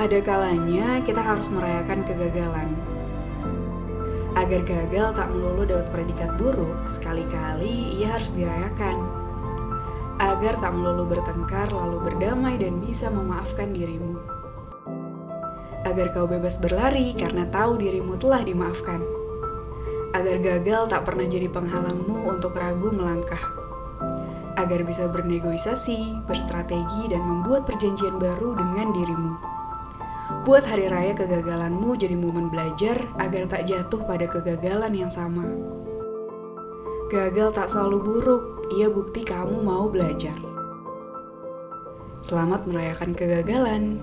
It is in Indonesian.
Ada kalanya kita harus merayakan kegagalan. Agar gagal tak melulu dapat predikat buruk, sekali-kali ia harus dirayakan. Agar tak melulu bertengkar lalu berdamai dan bisa memaafkan dirimu. Agar kau bebas berlari karena tahu dirimu telah dimaafkan. Agar gagal tak pernah jadi penghalangmu untuk ragu melangkah agar bisa bernegosiasi, berstrategi, dan membuat perjanjian baru dengan dirimu. Buat hari raya kegagalanmu jadi momen belajar agar tak jatuh pada kegagalan yang sama. Gagal tak selalu buruk, ia bukti kamu mau belajar. Selamat merayakan kegagalan.